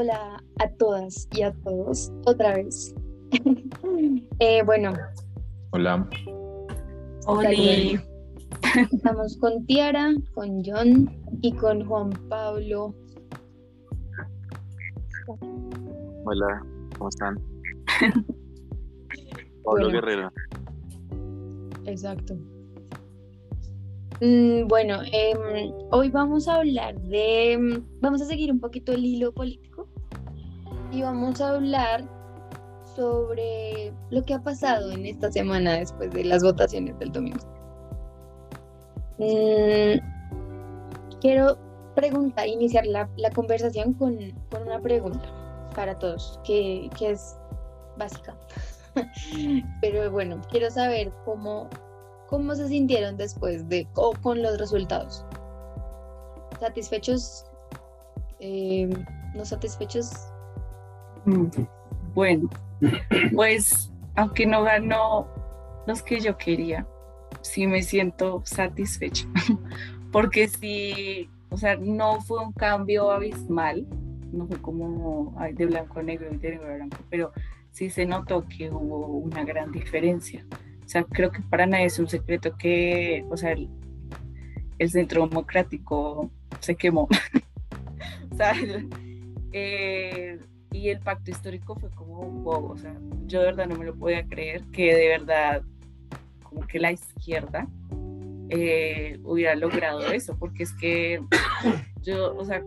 Hola a todas y a todos otra vez. Eh, bueno. Hola. Hola. Estamos con Tiara, con John y con Juan Pablo. Hola, ¿cómo están? Pablo Guerrero. Exacto. Mm, bueno, em, hoy vamos a hablar de, em, vamos a seguir un poquito el hilo político y vamos a hablar sobre lo que ha pasado en esta semana después de las votaciones del domingo. Mm, quiero preguntar, iniciar la, conversación con, una pregunta para todos, que, que es básica. Pero bueno, quiero saber cómo, ¿Cómo se sintieron después de o con los resultados? ¿Satisfechos? Eh, ¿No satisfechos? Bueno, pues aunque no ganó los que yo quería, sí me siento satisfecha. Porque sí, o sea, no fue un cambio abismal, no fue como de blanco a negro y de negro a blanco, pero sí se notó que hubo una gran diferencia. O sea, creo que para nadie es un secreto que, o sea, el, centro democrático se quemó. o sea, eh, y el pacto histórico fue como wow, o sea, yo de verdad no me lo podía creer que de verdad como que la izquierda eh, hubiera logrado eso, porque es que yo, o sea,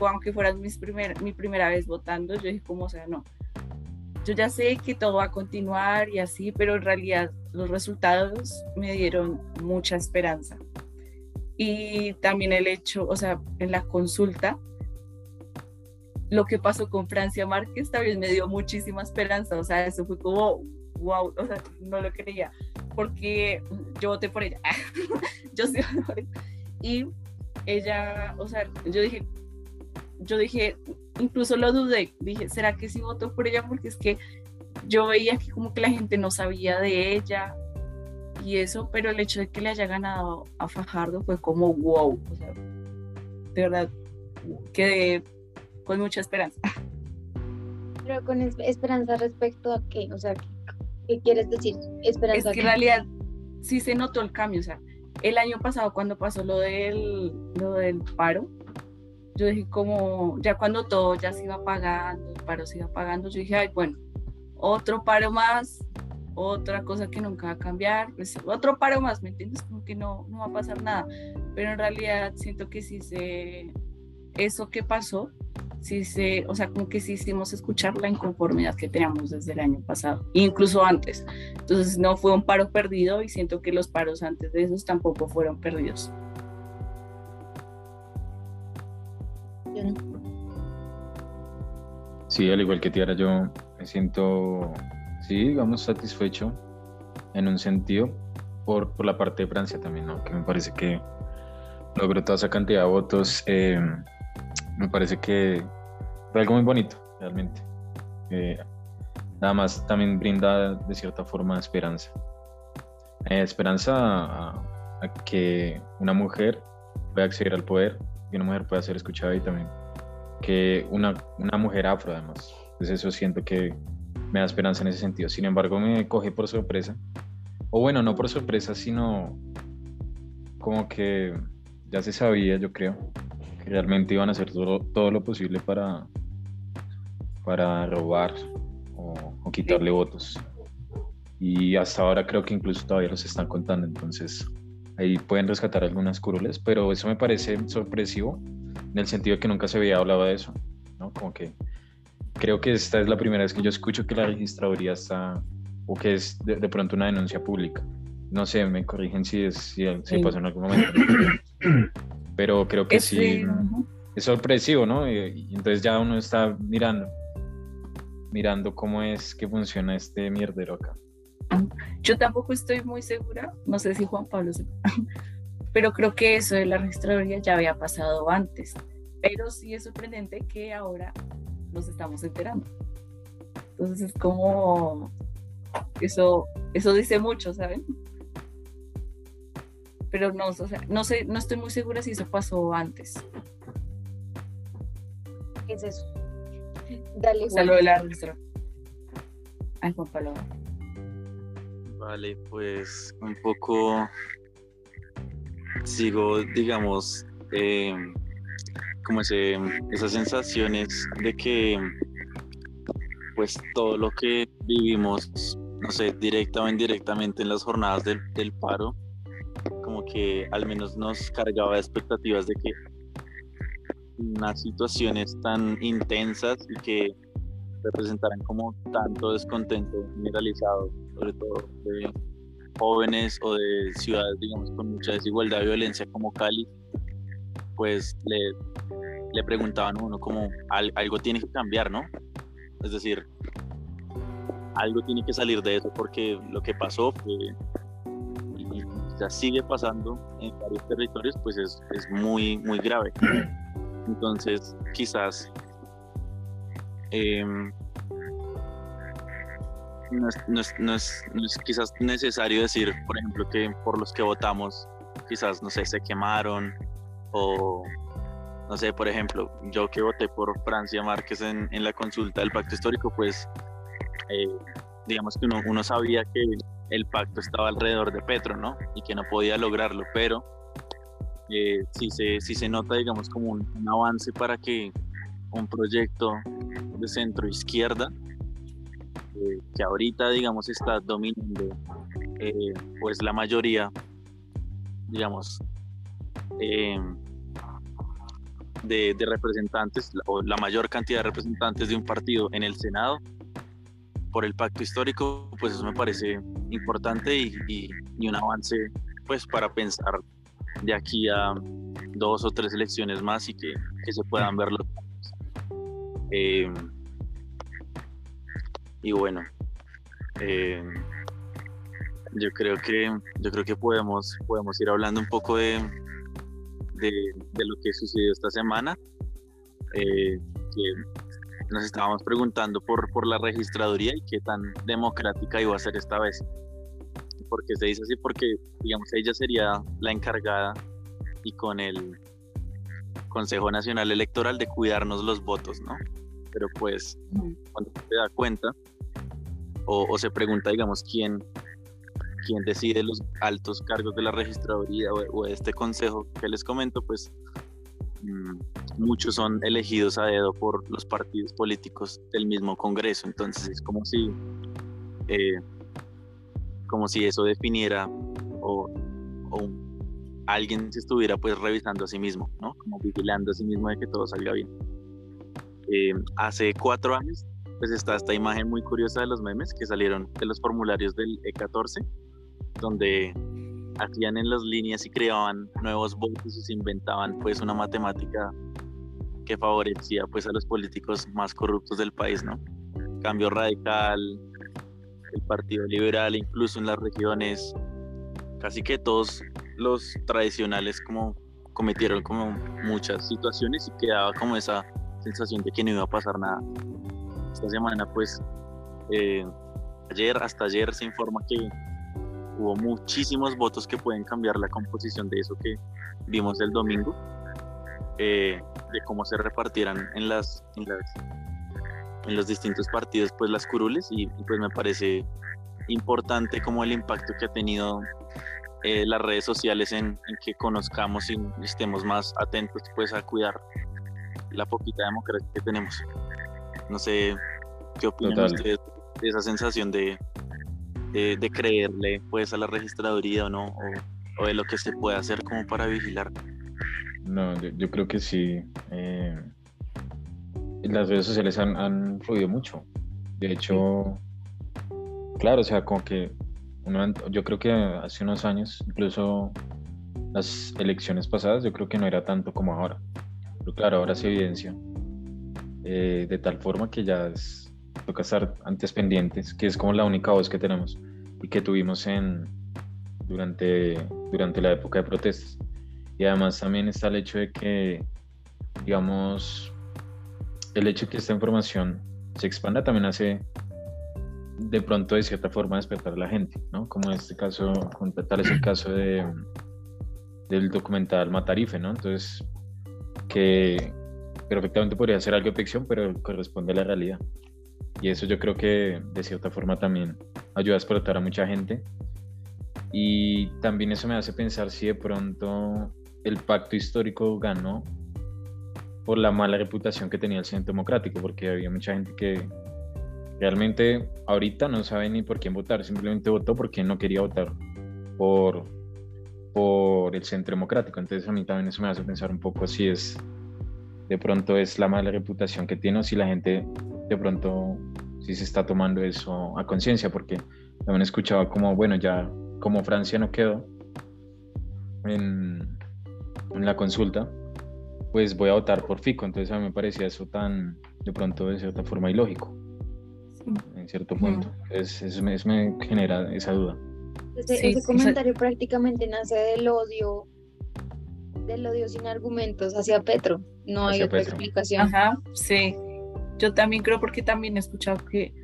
aunque fuera mi primera vez votando, yo dije como, o sea, no, yo ya sé que todo va a continuar y así, pero en realidad los resultados me dieron mucha esperanza. Y también el hecho, o sea, en la consulta, lo que pasó con Francia Márquez también me dio muchísima esperanza, o sea, eso fue como, wow, o sea, no lo creía, porque yo voté por ella, yo sí por ella. Y ella, o sea, yo dije, yo dije, incluso lo dudé, dije, ¿será que sí voto por ella? Porque es que yo veía que como que la gente no sabía de ella y eso, pero el hecho de que le haya ganado a Fajardo fue como wow, o sea, de verdad, quedé con mucha esperanza. Pero con esperanza respecto a qué, o sea, ¿qué, quieres decir? Esperanza. Es que en realidad sí se notó el cambio, o sea, el año pasado cuando pasó lo del, lo del paro, yo dije como, ya cuando todo ya se iba pagando, el paro se iba pagando, yo dije, ay, bueno, otro paro más, otra cosa que nunca va a cambiar, pues otro paro más, ¿me entiendes? Como que no, no va a pasar nada, pero en realidad siento que sí se, eso que pasó, sí se, o sea, como que sí hicimos escuchar la inconformidad que teníamos desde el año pasado, incluso antes. Entonces no fue un paro perdido y siento que los paros antes de esos tampoco fueron perdidos. Sí, al igual que Tiara, yo me siento, sí, digamos, satisfecho en un sentido por, por la parte de Francia también, ¿no? Que me parece que logró toda esa cantidad de votos. Eh, me parece que fue algo muy bonito, realmente. Eh, nada más también brinda de cierta forma esperanza. Eh, esperanza a, que una mujer pueda acceder al poder, que una mujer pueda ser escuchada y también que una, una mujer afro además. Entonces eso siento que me da esperanza en ese sentido. Sin embargo, me coge por sorpresa. O bueno, no por sorpresa, sino como que ya se sabía, yo creo, que realmente iban a hacer todo, todo lo posible para, para robar o, o, quitarle votos. Y hasta ahora creo que incluso todavía los están contando, entonces ahí pueden rescatar algunas curules, pero eso me parece sorpresivo en el sentido de que nunca se había hablado de eso, ¿no? Como que creo que esta es la primera vez que yo escucho que la registraduría está, o que es de, pronto una denuncia pública. No sé, me corrigen si, es, si, pasó en algún momento. Pero creo que sí, es sorpresivo, ¿no? Y, entonces ya uno está mirando, mirando cómo es que funciona este mierdero acá. Yo tampoco estoy muy segura, no sé si Juan Pablo sepa, pero creo que eso de la registraduría ya había pasado antes. Pero sí es sorprendente que ahora nos estamos enterando. Entonces es como, eso, eso dice mucho, ¿saben? Pero no, o sea, no sé, no estoy muy segura si eso pasó antes. ¿Qué es eso? Dale. Saludo del árbitro. Ay, Juan Pablo. Vale, pues un poco sigo, digamos, eh, como ese, esas sensaciones de que pues todo lo que vivimos, no sé, directa o indirectamente en las jornadas del, del paro, que al menos nos cargaba expectativas de que unas situaciones tan intensas y que representaran como tanto descontento generalizado, sobre todo de jóvenes o de ciudades, digamos, con mucha desigualdad y violencia como Cali, pues le, le preguntaban a uno como "Al- algo tiene que cambiar, ¿no? Es decir, algo tiene que salir de eso porque lo que pasó fue, sigue pasando en varios territorios, pues es, es muy, muy grave. Entonces, quizás em, no, es, no es- no es- no es quizás necesario decir, por ejemplo, que por los que votamos, quizás, no sé, se quemaron o, no sé, por ejemplo, yo que voté por Francia Márquez en, en la consulta del pacto histórico, pues eh, digamos que uno sabía que el pacto estaba alrededor de Petro, ¿no? Y que no podía lograrlo, pero eh, sí, se, sí se nota, digamos, como un, avance para que un proyecto de centro izquierda, eh, que ahorita, digamos, está dominando, eh, pues la mayoría, digamos, eh, de, de representantes, o la mayor cantidad de representantes de un partido en el Senado, por el pacto histórico, pues eso me parece importante y, un avance, pues para pensar de aquí a dos o tres elecciones más y que, se puedan ver los eh, y bueno eh, yo creo que yo creo que podemos podemos ir hablando un poco de de, de lo que sucedió esta semana eh, que nos estábamos preguntando por, por la registraduría y qué tan democrática iba a ser esta vez. Porque se dice así porque digamos ella sería la encargada y con el Consejo Nacional Electoral de cuidarnos los votos, ¿no? Pero pues cuando se da cuenta o, o se pregunta, digamos, quién, quién decide los altos cargos de la registraduría o, o de este consejo que les comento, pues muchos son elegidos a dedo por los partidos políticos del mismo Congreso. Entonces es como si, eh, como si eso definiera o, alguien se estuviera pues revisando a sí mismo, ¿no? Como vigilando a sí mismo de que todo salga bien. Eh, hace cuatro años pues está esta imagen muy curiosa de los memes que salieron de los formularios del E14, donde hacían en las líneas y creaban nuevos votos y inventaban pues una matemática que favorecía pues a los políticos más corruptos del país, ¿no? Cambio radical, el Partido Liberal, incluso en las regiones, casi que todos los tradicionales como cometieron como muchas situaciones y quedaba como esa sensación de que no iba a pasar nada. Esta semana pues eh, ayer, hasta ayer se informa que hubo muchísimos votos que pueden cambiar la composición de eso que vimos el domingo, eh, de cómo se repartieran en las, en las en los distintos partidos pues las curules y, pues me parece importante como el impacto que ha tenido eh, las redes sociales en, en, que conozcamos y estemos más atentos pues a cuidar la poquita democracia que tenemos. No sé qué opinan Total. ustedes de esa sensación de, de, de, creerle pues a la registraduría o no, o, o, de lo que se puede hacer como para vigilar. No, yo, yo creo que sí. Eh, las redes sociales han, han fluido mucho. De hecho, claro, o sea, como que uno, yo creo que hace unos años, incluso las elecciones pasadas, yo creo que no era tanto como ahora. Pero claro, ahora se evidencia eh, de tal forma que ya es, toca estar antes pendientes, que es como la única voz que tenemos y que tuvimos en, durante, durante la época de protestas. Y además también está el hecho de que, digamos, el hecho de que esta información se expanda también hace de pronto de cierta forma despertar a la gente, ¿no? Como en este caso, tal es el caso de, del documental Matarife, ¿no? Entonces, que perfectamente podría ser algo de ficción, pero corresponde a la realidad. Y eso yo creo que de cierta forma también ayuda a explotar a mucha gente. Y también eso me hace pensar si de pronto el pacto histórico ganó por la mala reputación que tenía el Centro Democrático, porque había mucha gente que realmente ahorita no sabe ni por quién votar, simplemente votó porque no quería votar por, por el Centro Democrático. Entonces a mí también eso me hace pensar un poco si es de pronto es la mala reputación que tiene o si la gente de pronto si se está tomando eso a conciencia, porque también escuchaba como, bueno, ya como Francia no quedó en, en la consulta, pues voy a votar por Fico. Entonces a mí me parecía eso tan, de pronto, de cierta forma ilógico, en cierto punto. Es, es, me, genera esa duda. Ese, comentario prácticamente nace del odio, del odio sin argumentos hacia Petro. No hay otra explicación. Ajá, sí. Yo también creo porque también he escuchado que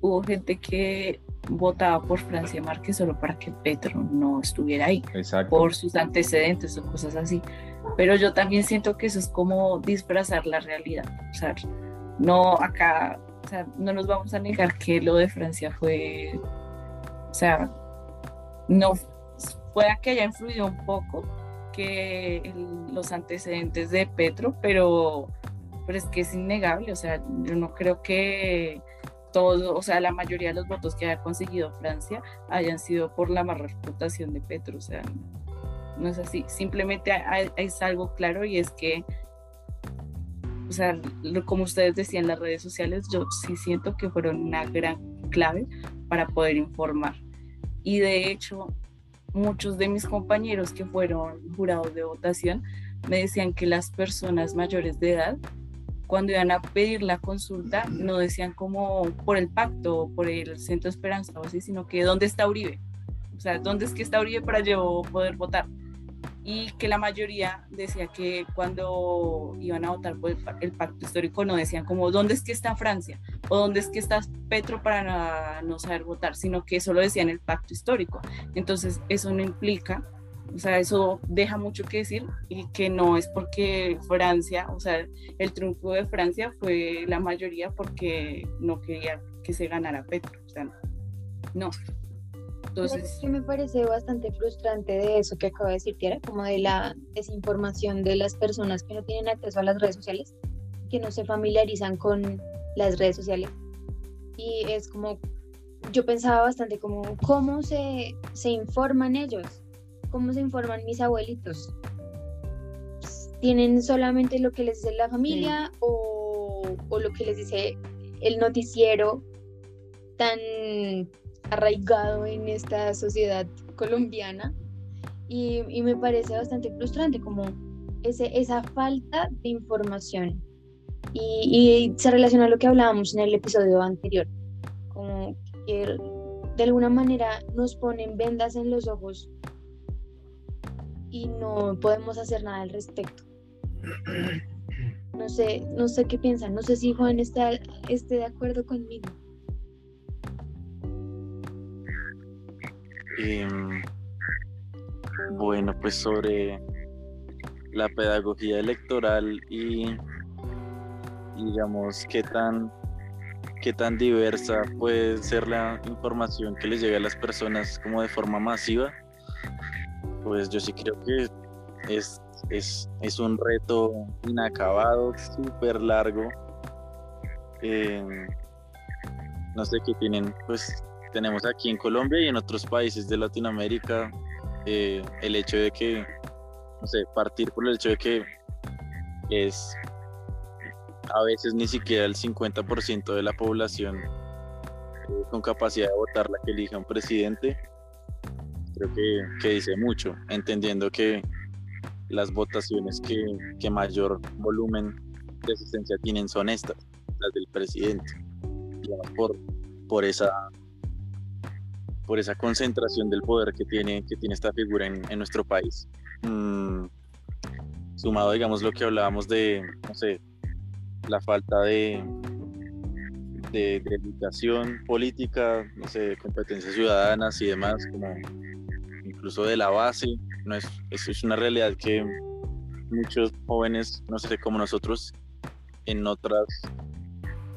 hubo gente que votaba por Francia Márquez solo para que Petro no estuviera ahí, Exacto. por sus antecedentes o cosas así. Pero yo también siento que eso es como disfrazar la realidad. O sea, no acá, o sea, no nos vamos a negar que lo de Francia fue, o sea, no, pueda que haya influido un poco que los antecedentes de Petro, pero, pero es que es innegable, o sea, yo no creo que todo, o sea, la mayoría de los votos que haya conseguido Francia hayan sido por la mala reputación de Petro, o sea, no es así, simplemente es algo claro y es que, o sea, como ustedes decían, las redes sociales, yo sí siento que fueron una gran clave para poder informar. Y de hecho, muchos de mis compañeros que fueron jurados de votación me decían que las personas mayores de edad, cuando iban a pedir la consulta, no decían como por el pacto o por el Centro Esperanza o así, sino que ¿dónde está Uribe? O sea, ¿dónde es que está Uribe para yo poder votar? y que la mayoría decía que cuando iban a votar por el, pacto histórico no decían como dónde es que está Francia o dónde es que está Petro para no, saber votar, sino que solo decían el pacto histórico. Entonces eso no implica, o sea, eso deja mucho que decir y que no es porque Francia, o sea, el triunfo de Francia fue la mayoría porque no quería que se ganara Petro, o sea, no. Entonces, que me parece bastante frustrante de eso que acaba de decir Tiara, como de la desinformación de las personas que no tienen acceso a las redes sociales, que no se familiarizan con las redes sociales. Y es como, yo pensaba bastante como, ¿cómo se, se informan ellos? ¿Cómo se informan mis abuelitos? ¿Tienen solamente lo que les dice la familia o, o lo que les dice el noticiero tan arraigado en esta sociedad colombiana y, me parece bastante frustrante como ese, esa falta de información. Y, se relaciona a lo que hablábamos en el episodio anterior, como que de alguna manera nos ponen vendas en los ojos y no podemos hacer nada al respecto. No sé, no sé qué piensan, no sé si Juan está, esté de acuerdo conmigo. Em, bueno, pues sobre la pedagogía electoral y digamos qué tan qué tan diversa puede ser la información que les llega a las personas como de forma masiva, pues yo sí creo que es, es, es un reto inacabado, súper largo. Em, no sé qué tienen pues tenemos aquí en Colombia y en otros países de Latinoamérica eh, el hecho de que, no sé, partir por el hecho de que es a veces ni siquiera el 50% de la población eh, con capacidad de votar la que elija un presidente, creo que, que dice mucho, entendiendo que las votaciones que, que mayor volumen de asistencia tienen son estas, las del presidente, por, por esa por esa concentración del poder que tiene, que tiene esta figura en, nuestro país. Mm, sumado, digamos, lo que hablábamos de, no sé, la falta de, de, educación política, no sé, competencias ciudadanas y demás, como incluso de la base, no es, es una realidad que muchos jóvenes, no sé, como nosotros, en otros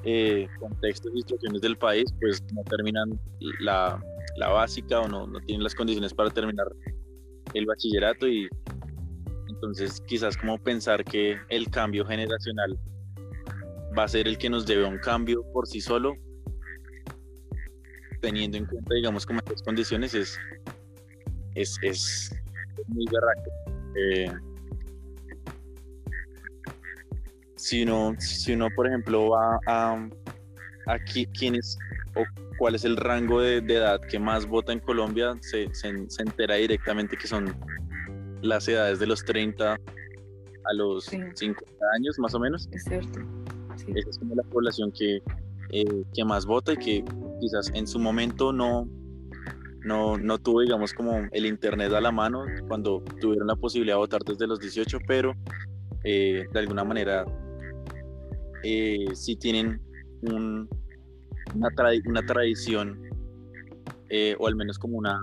eh, contextos y situaciones del país, pues no terminan la, la básica o no, no tienen las condiciones para terminar el bachillerato y entonces quizás como pensar que el cambio generacional va a ser el que nos lleve a un cambio por sí solo, teniendo en cuenta, digamos, como estas condiciones, es, es, es muy berraco. Eh, si uno, si uno, por ejemplo, va a, aquí, quién es o cuál es el rango de, edad que más vota en Colombia, se, se, entera directamente que son las edades de los 30 a los 50 años, más o menos. Es cierto. Esa es como la población que, eh, que más vota y que quizás en su momento no, no, no tuvo, digamos, como el internet a la mano cuando tuvieron la posibilidad de votar desde los 18, pero eh, de alguna manera eh, sí tienen un, una, una, tradición o al menos como una,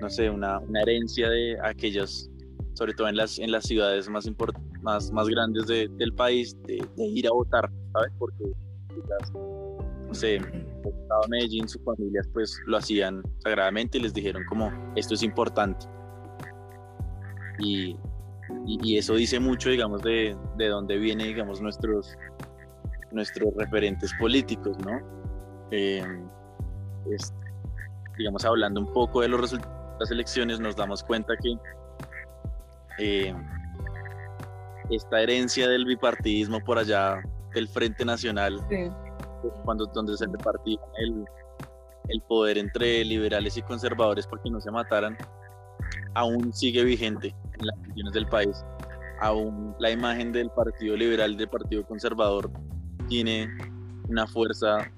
no sé, una, una herencia de aquellos, sobre todo en las, en las ciudades más más, más grandes de, del país de, ir a votar, ¿sabes? Porque sé, estaba Medellín, sus familias pues lo hacían sagradamente y les dijeron como esto es importante. Y, y, eso dice mucho, digamos, de, de dónde vienen, digamos, nuestros, nuestros referentes políticos, ¿no? Este, digamos, hablando un poco de los resultados de las elecciones, nos damos cuenta que eh, esta herencia del bipartidismo por allá del Frente Nacional, cuando donde se repartía el, el poder entre liberales y conservadores porque no se mataran, aún sigue vigente en las regiones del país. Aún la imagen del Partido Liberal y del Partido Conservador tiene una fuerza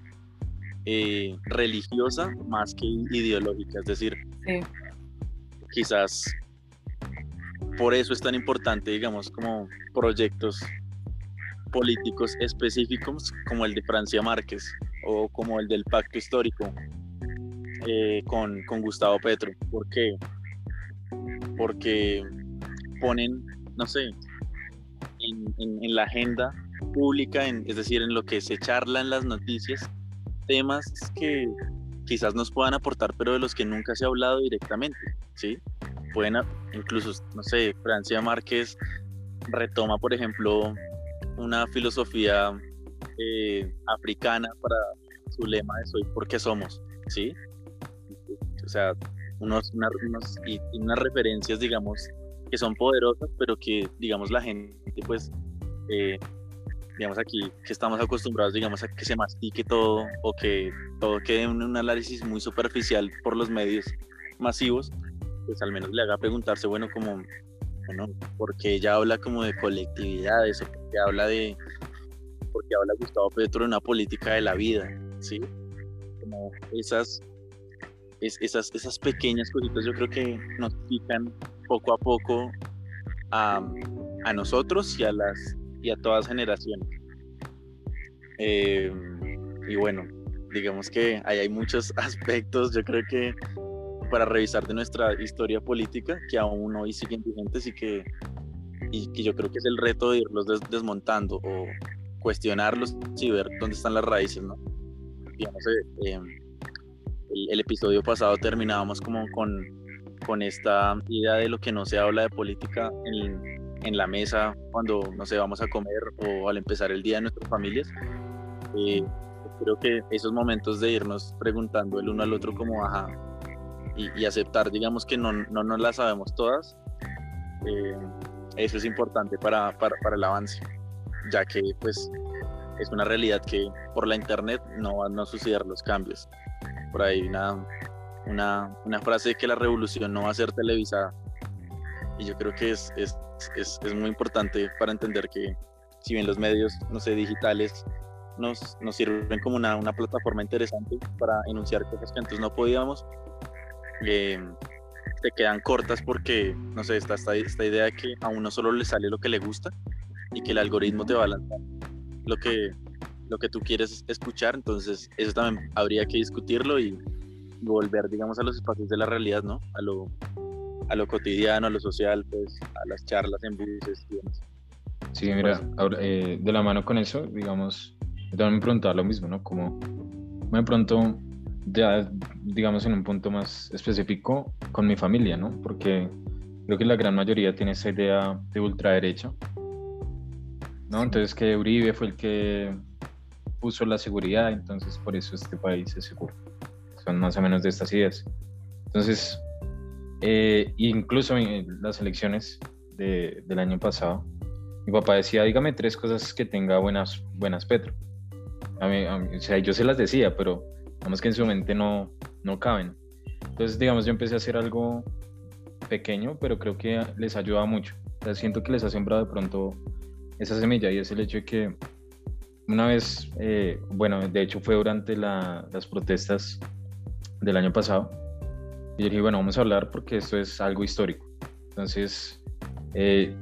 eh, religiosa más que ideológica, es decir, quizás por eso es tan importante, digamos, como proyectos políticos específicos como el de Francia Márquez o como el del pacto histórico eh, con, con, Gustavo Petro. ¿Por qué? Porque ponen, no sé, en, la agenda pública, es decir, en lo que se charla en las noticias, temas que quizás nos puedan aportar, pero de los que nunca se ha hablado directamente, ¿sí? pueden, incluso, no sé, Francia Márquez retoma, por ejemplo, una filosofía eh, africana para su lema de soy porque somos, ¿sí? O sea, unos, y, unas referencias, digamos, que son poderosas, pero que, digamos, la gente, pues, eh, digamos aquí, que estamos acostumbrados, digamos, a que se mastique todo o que todo quede en un análisis muy superficial por los medios masivos, pues al menos le haga preguntarse, bueno, como, porque ella habla como de colectividades porque habla de, porque habla Gustavo Petro de una política de la vida, ¿sí? Como esas, esas, esas pequeñas cositas yo creo que nos pican poco a poco a, a nosotros y a las y a todas generaciones. Eh, y bueno, digamos que ahí hay muchos aspectos, yo creo que para revisar de nuestra historia política que aún hoy siguen vigentes y que, y que yo creo que es el reto de irlos desmontando o cuestionarlos y ver dónde están las raíces, ¿no? Digamos, eh, em, el, episodio pasado terminábamos como con, con esta idea de lo que no se habla de política en, en la mesa cuando, no sé, vamos a comer o al empezar el día de nuestras familias. Eh, creo que esos momentos de irnos preguntando el uno al otro como, ajá, y, aceptar, digamos que no, no nos las sabemos todas, eh, eso es importante para, para, para, el avance, ya que pues es una realidad que por la internet no van a suceder los cambios. Por ahí una, una, una frase de que la revolución no va a ser televisada. Y yo creo que es, es, es, es muy importante para entender que si bien los medios, no sé, digitales nos, nos sirven como una, una, plataforma interesante para enunciar cosas que antes no podíamos, eh, te quedan cortas porque, no sé, está esta, esta idea de que a uno solo le sale lo que le gusta y que el algoritmo te va a lanzar lo que, lo que tú quieres escuchar, entonces eso también habría que discutirlo y, volver, digamos, a los espacios de la realidad, ¿no? A lo, a lo cotidiano, a lo social, pues, a las charlas en buses y demás. Sí, mira, eh, de la mano con eso, digamos, yo también me preguntaba lo mismo, ¿no? Como, de pronto, ya, digamos, en un punto más específico, con mi familia, ¿no? Porque creo que la gran mayoría tiene esa idea de ultraderecha, ¿no? Entonces que Uribe fue el que puso la seguridad, entonces por eso este país es seguro. Son más o menos de estas ideas. Entonces, eh, incluso en las elecciones de, del año pasado, mi papá decía, dígame tres cosas que tenga buenas, buenas Petro. A mí, o sea, yo se las decía, pero digamos que en su mente no, no caben. Entonces, digamos, yo empecé a hacer algo pequeño, pero creo que les ayuda mucho. O sea, siento que les ha sembrado de pronto esa semilla y es el hecho de que una vez, eh, bueno, de hecho fue durante las protestas del año pasado, y yo dije, bueno, vamos a hablar porque esto es algo histórico. Entonces, eh,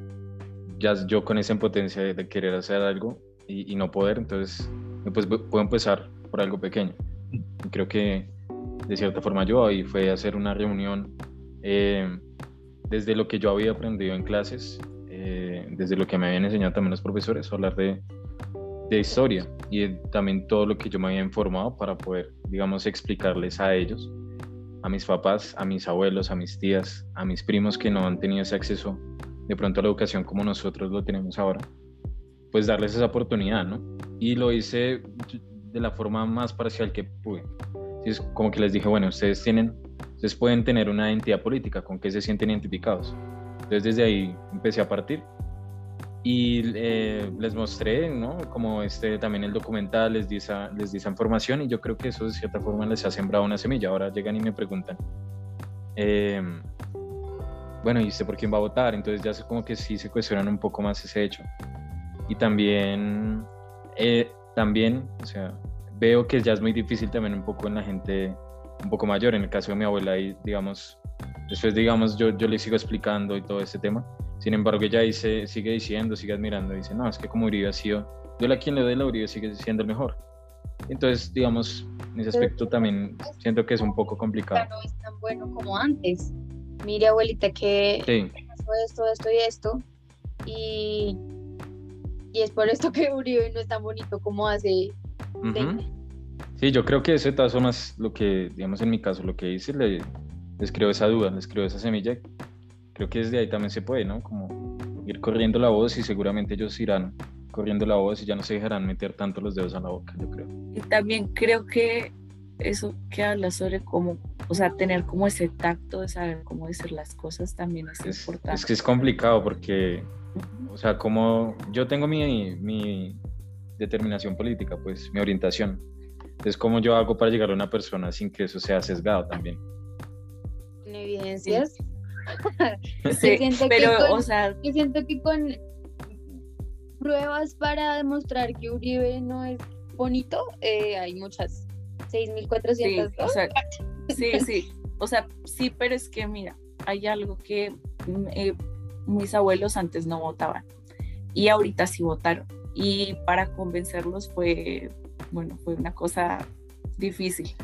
ya yo con esa impotencia de, querer hacer algo y, no poder, entonces, pues puedo empezar por algo pequeño. Creo que de cierta forma yo ahí fue hacer una reunión eh, desde lo que yo había aprendido en clases, eh, desde lo que me habían enseñado también los profesores, hablar de, de historia y también todo lo que yo me había informado para poder, digamos, explicarles a ellos, a mis papás, a mis abuelos, a mis tías, a mis primos que no han tenido ese acceso de pronto a la educación como nosotros lo tenemos ahora, pues darles esa oportunidad, ¿no? Y lo hice de la forma más parcial que pude. Es como que les dije, bueno, ustedes tienen, ustedes pueden tener una identidad política, con qué se sienten identificados. Entonces desde ahí empecé a partir y eh, les mostré, ¿no? Como este, también el documental les di, esa, les di esa información y yo creo que eso de cierta forma les ha sembrado una semilla. Ahora llegan y me preguntan, eh, bueno, ¿y usted por quién va a votar? Entonces ya es como que sí se cuestionan un poco más ese hecho. Y también, eh, también, o sea, veo que ya es muy difícil también un poco en la gente un poco mayor, en el caso de mi abuela, y digamos, después digamos, yo, yo le sigo explicando y todo ese tema sin embargo, ella dice, sigue diciendo, sigue admirando, dice, no, es que como Uribe ha sido, yo a quien le doy la Uribe sigue siendo el mejor. Entonces, digamos, en ese aspecto también siento que es un poco complicado. No es tan bueno como antes. Mire, abuelita, que pasó esto, esto y esto. Y, y es por esto que Uribe no es tan bonito como hace Sí, yo creo que eso de todas formas, lo que, digamos, en mi caso, lo que hice, le, les creo esa duda, les creo esa semilla creo que desde ahí también se puede, ¿no? Como ir corriendo la voz y seguramente ellos irán corriendo la voz y ya no se dejarán meter tanto los dedos a la boca, yo creo. Y también creo que eso que habla sobre cómo, o sea, tener como ese tacto de saber cómo decir las cosas también es, importante. Es que es complicado porque, o sea, como yo tengo mi, mi determinación política, pues mi orientación. Entonces, ¿cómo yo hago para llegar a una persona sin que eso sea sesgado también? ¿En evidencias? sí, pero, o sea... Yo siento que con pruebas para demostrar que Uribe no es bonito, eh, hay muchas. 6.400. Sí, o sea, sí, sí. O sea, sí, pero es que mira, hay algo que mm, eh, mis abuelos antes no votaban y ahorita sí votaron. Y para convencerlos fue, bueno, fue una cosa difícil.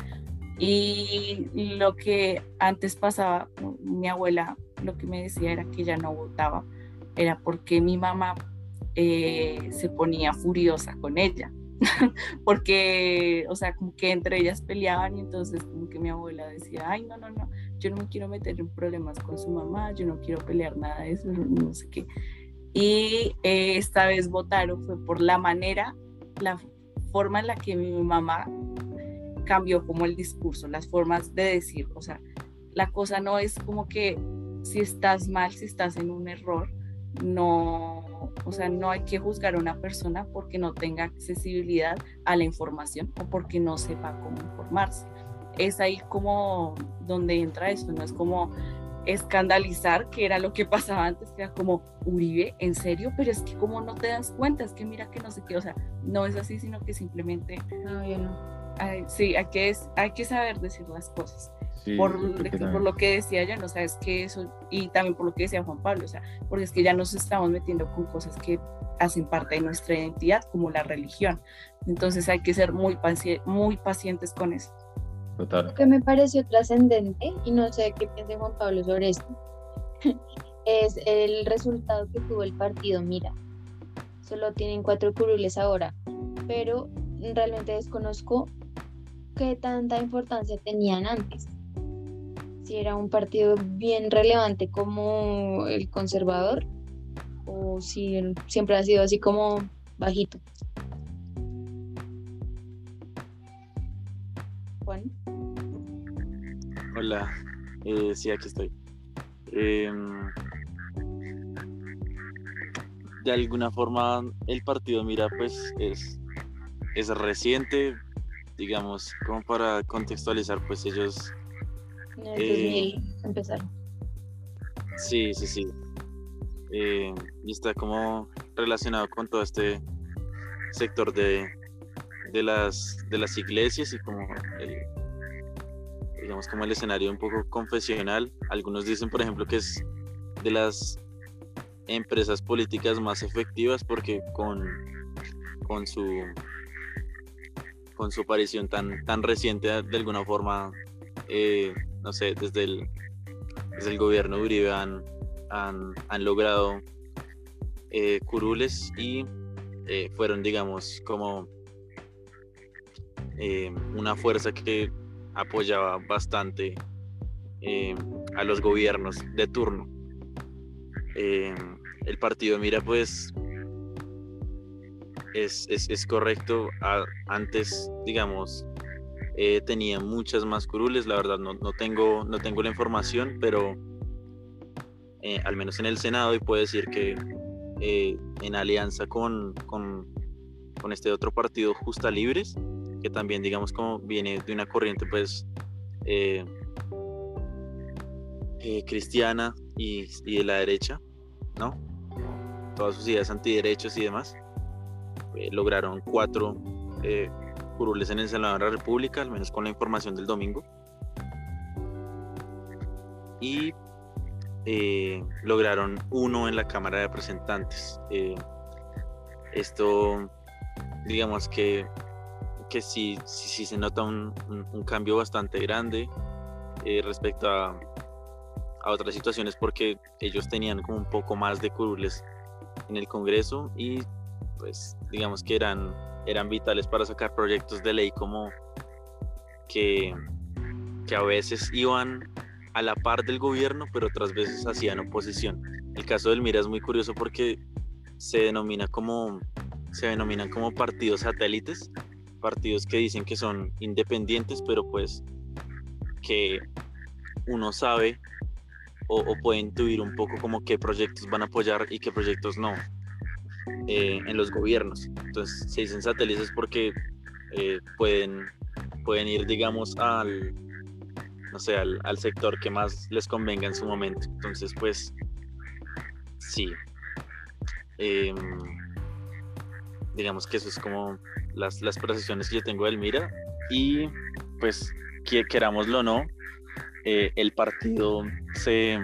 Y lo que antes pasaba, mi abuela lo que me decía era que ella no votaba, era porque mi mamá eh, se ponía furiosa con ella. porque, o sea, como que entre ellas peleaban y entonces como que mi abuela decía, ay, no, no, no, yo no me quiero meter en problemas con su mamá, yo no quiero pelear nada de eso, no sé qué. Y eh, esta vez votaron fue por la manera, la forma en la que mi mamá cambió como el discurso, las formas de decir, o sea, la cosa no es como que si estás mal, si estás en un error, no, o sea, no hay que juzgar a una persona porque no tenga accesibilidad a la información o porque no sepa cómo informarse. Es ahí como donde entra eso, no es como escandalizar, que era lo que pasaba antes, que era como Uribe, en serio, pero es que como no te das cuenta, es que mira que no sé qué, o sea, no es así, sino que simplemente... No, yo no sí, hay que, hay que saber decir las cosas. por, por, lo que decía ya, no sabes que eso, y también por lo que decía Juan Pablo, o sea, porque es que ya nos estamos metiendo con cosas que hacen parte de nuestra identidad, como la religión. Entonces hay que ser muy, muy pacientes con eso. Total. que me pareció trascendente, y no sé qué piensa Juan Pablo sobre esto, es el resultado que tuvo el partido Mira. solo tienen cuatro curules ahora, pero realmente desconozco qué tanta importancia tenían antes. Si era un partido bien relevante como el conservador o si siempre ha sido así como bajito. Juan. Hola, eh, sí, aquí estoy. Em, de alguna forma el partido Mira pues es, es reciente, digamos, como para contextualizar pues ellos... En el 2000 empezaron. Sí, sí, sí. Eh, y está como relacionado con todo este sector de, de, las, de las iglesias y como el, digamos como el escenario un poco confesional. Algunos dicen, por ejemplo, que es de las empresas políticas más efectivas porque con, con su con su aparición tan, tan reciente de alguna forma eh, no sé desde el, desde el gobierno de Uribe han, han, logrado eh, curules y eh, fueron digamos como una fuerza que apoyaba bastante a los gobiernos de turno eh, el partido Mira, pues es, es, correcto. antes, digamos, eh, tenía muchas más curules. La verdad, no, no, tengo, no tengo la información, pero eh, al menos en el Senado, y puedo decir que en alianza con, con, este otro partido, Justa Libres, que también, digamos, como viene de una corriente, pues. cristiana y, de la derecha, ¿no? Todas sus ideas antiderechos y demás. Eh, lograron cuatro eh, curules en el Senado de la República, al menos con la información del domingo. Y eh, lograron uno en la Cámara de Representantes. esto, digamos que, que sí, sí, se nota un, un cambio bastante grande respecto a, a otras situaciones porque ellos tenían como un poco más de curules en el Congreso y pues digamos que eran, eran vitales para sacar proyectos de ley como que, que a veces iban a la par del gobierno pero otras veces hacían oposición. El caso del Mira es muy curioso porque se denomina como se denominan como partidos satélites, partidos que dicen que son independientes, pero pues que uno sabe o, pueden intuir un poco como qué proyectos van a apoyar y qué proyectos no eh, en los gobiernos. Entonces se dicen satélites porque eh, pueden, pueden ir, digamos, al, no sé, al, sector que más les convenga en su momento. Entonces, pues, sí. Em, digamos que eso es como las, las percepciones que yo tengo del Mira. Y pues, que, querámoslo o no, eh, el partido se,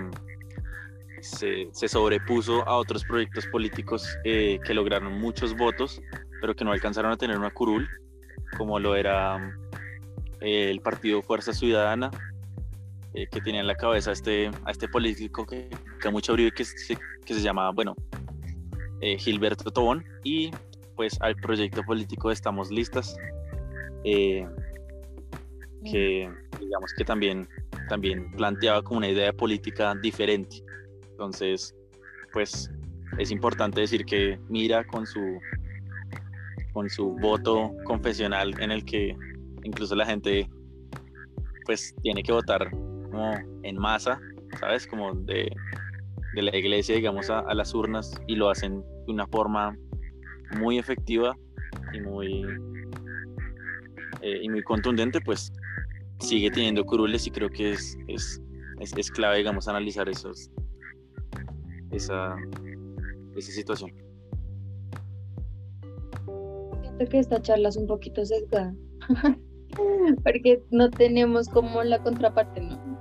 se, sobrepuso a otros proyectos políticos eh, que lograron muchos votos, pero que no alcanzaron a tener una curul, como lo era eh, el partido Fuerza Ciudadana, que tenía en la cabeza a este, a este político que, que mucho brillo que se, que se llama, bueno, Gilberto Tobón, y pues al proyecto político Estamos Listas, que digamos que también también planteaba como una idea política diferente. Entonces, pues es importante decir que mira con su con su voto confesional en el que incluso la gente pues tiene que votar como en masa, ¿sabes? Como de, de la iglesia, digamos, a, las urnas y lo hacen de una forma muy efectiva y muy, eh, y muy contundente, pues sigue teniendo curules y creo que es, es, es, clave, digamos, analizar esos, esa, esa situación. Siento que esta charla es un poquito sesgada, porque no tenemos como la contraparte, ¿no?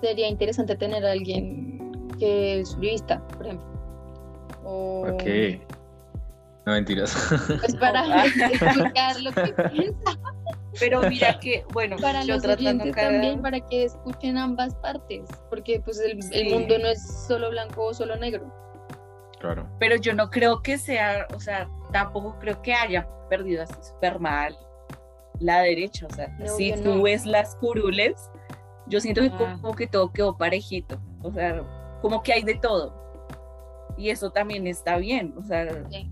Sería interesante tener a alguien que es jurista, por ejemplo. O... Ok. No mentiras. Pues para explicar lo que piensa. Pero mira que, bueno, para los oyentes también, para que escuchen ambas partes, porque pues el, mundo no es solo blanco o solo negro. Claro. Pero yo no creo que sea, o sea, tampoco creo que haya perdido así súper mal la derecha. O sea, No, si yo tú no. ves las curules, yo siento que Ah. como que todo quedó parejito. O sea, como que hay de todo. Y eso también está bien. O sea, Sí.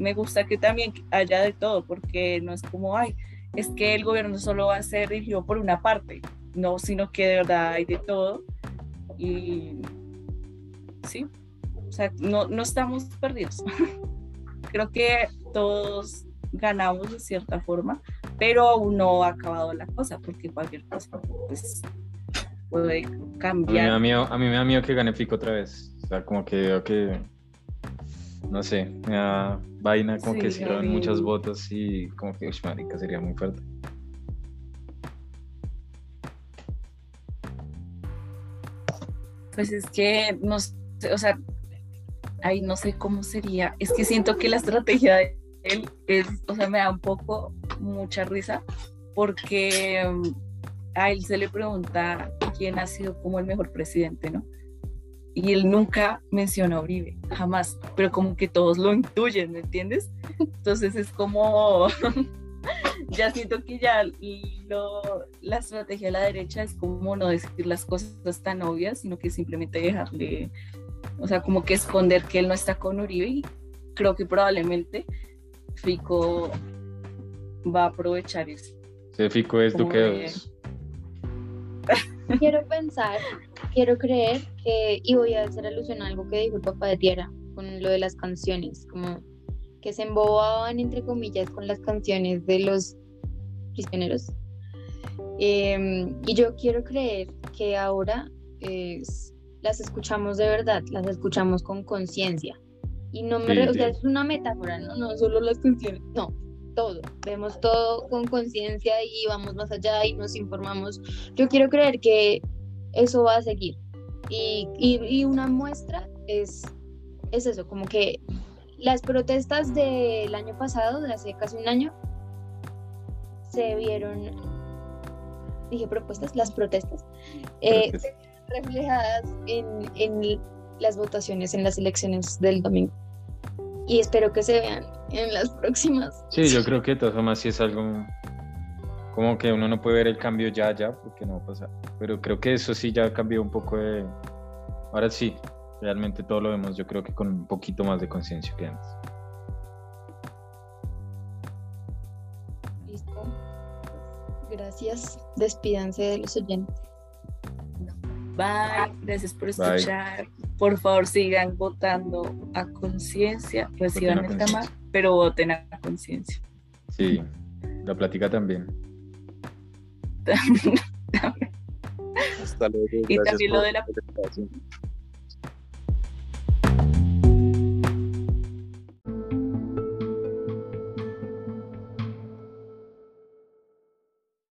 Me gusta que también haya de todo, porque no es como, ay, es que el gobierno solo va a ser dirigido por una parte. No, sino que de verdad hay de todo. Y sí, o sea, no, no estamos perdidos. Creo que todos ganamos de cierta forma, pero aún no ha acabado la cosa, porque cualquier cosa pues, puede A mí, me da cambiar. miedo, a mí me da miedo que gane Fico otra vez. O sea, como que veo que. No sé, da vaina como que Sí, a mí- muchas votos y como que, uy, marica, sería muy fuerte. Pues es que no sé, o sea, ahí no sé cómo sería. Es que siento que la estrategia de él es, o sea, me da un poco mucha risa porque mm, a él se le pregunta quién ha sido como el mejor presidente, ¿no? Y él nunca menciona a Uribe, jamás, pero como que todos lo intuyen, ¿me entiendes? Entonces es como, ya siento que ya lo, la estrategia de la derecha es como no decir las cosas tan obvias, sino que simplemente dejarle, o sea, como que esconder que él no está con Uribe y creo que probablemente Fico va a aprovechar eso. Fico es Duque. Quiero pensar, quiero creer que, y voy a hacer alusión a algo que dijo el papá de Tierra con lo de las canciones, como que se embobaban, entre comillas, con las canciones de los prisioneros. Em, y yo quiero creer que ahora las escuchamos de verdad, las escuchamos con conciencia. Y no me, Sí, re- o sea, es una metáfora, ¿no? No solo las canciones, no, todo. Vemos todo con conciencia y vamos más allá y nos informamos. Yo quiero creer que eso va a seguir. Y, y- y una muestra es, es eso, como que las protestas del año pasado, de hace casi un año, se vieron, dije propuestas, las protestas, eh, se vieron reflejadas en, en las votaciones en las elecciones del domingo. Y espero que se vean en las próximas. Sí, yo creo que de todas formas sí es algo como que uno no puede ver el cambio ya, ya, porque no va a pasar. Pero creo que eso sí ya cambió un poco de... Ahora sí, realmente todo lo vemos yo creo que con un poquito más de conciencia que antes. Listo. Gracias. Despídanse de los oyentes. Bye, gracias por Bye. escuchar. Por favor, sigan votando a conciencia, reciban a el conciencia. Pero voten a conciencia. Sí, la plática también. Hasta luego. Y también lo de la-.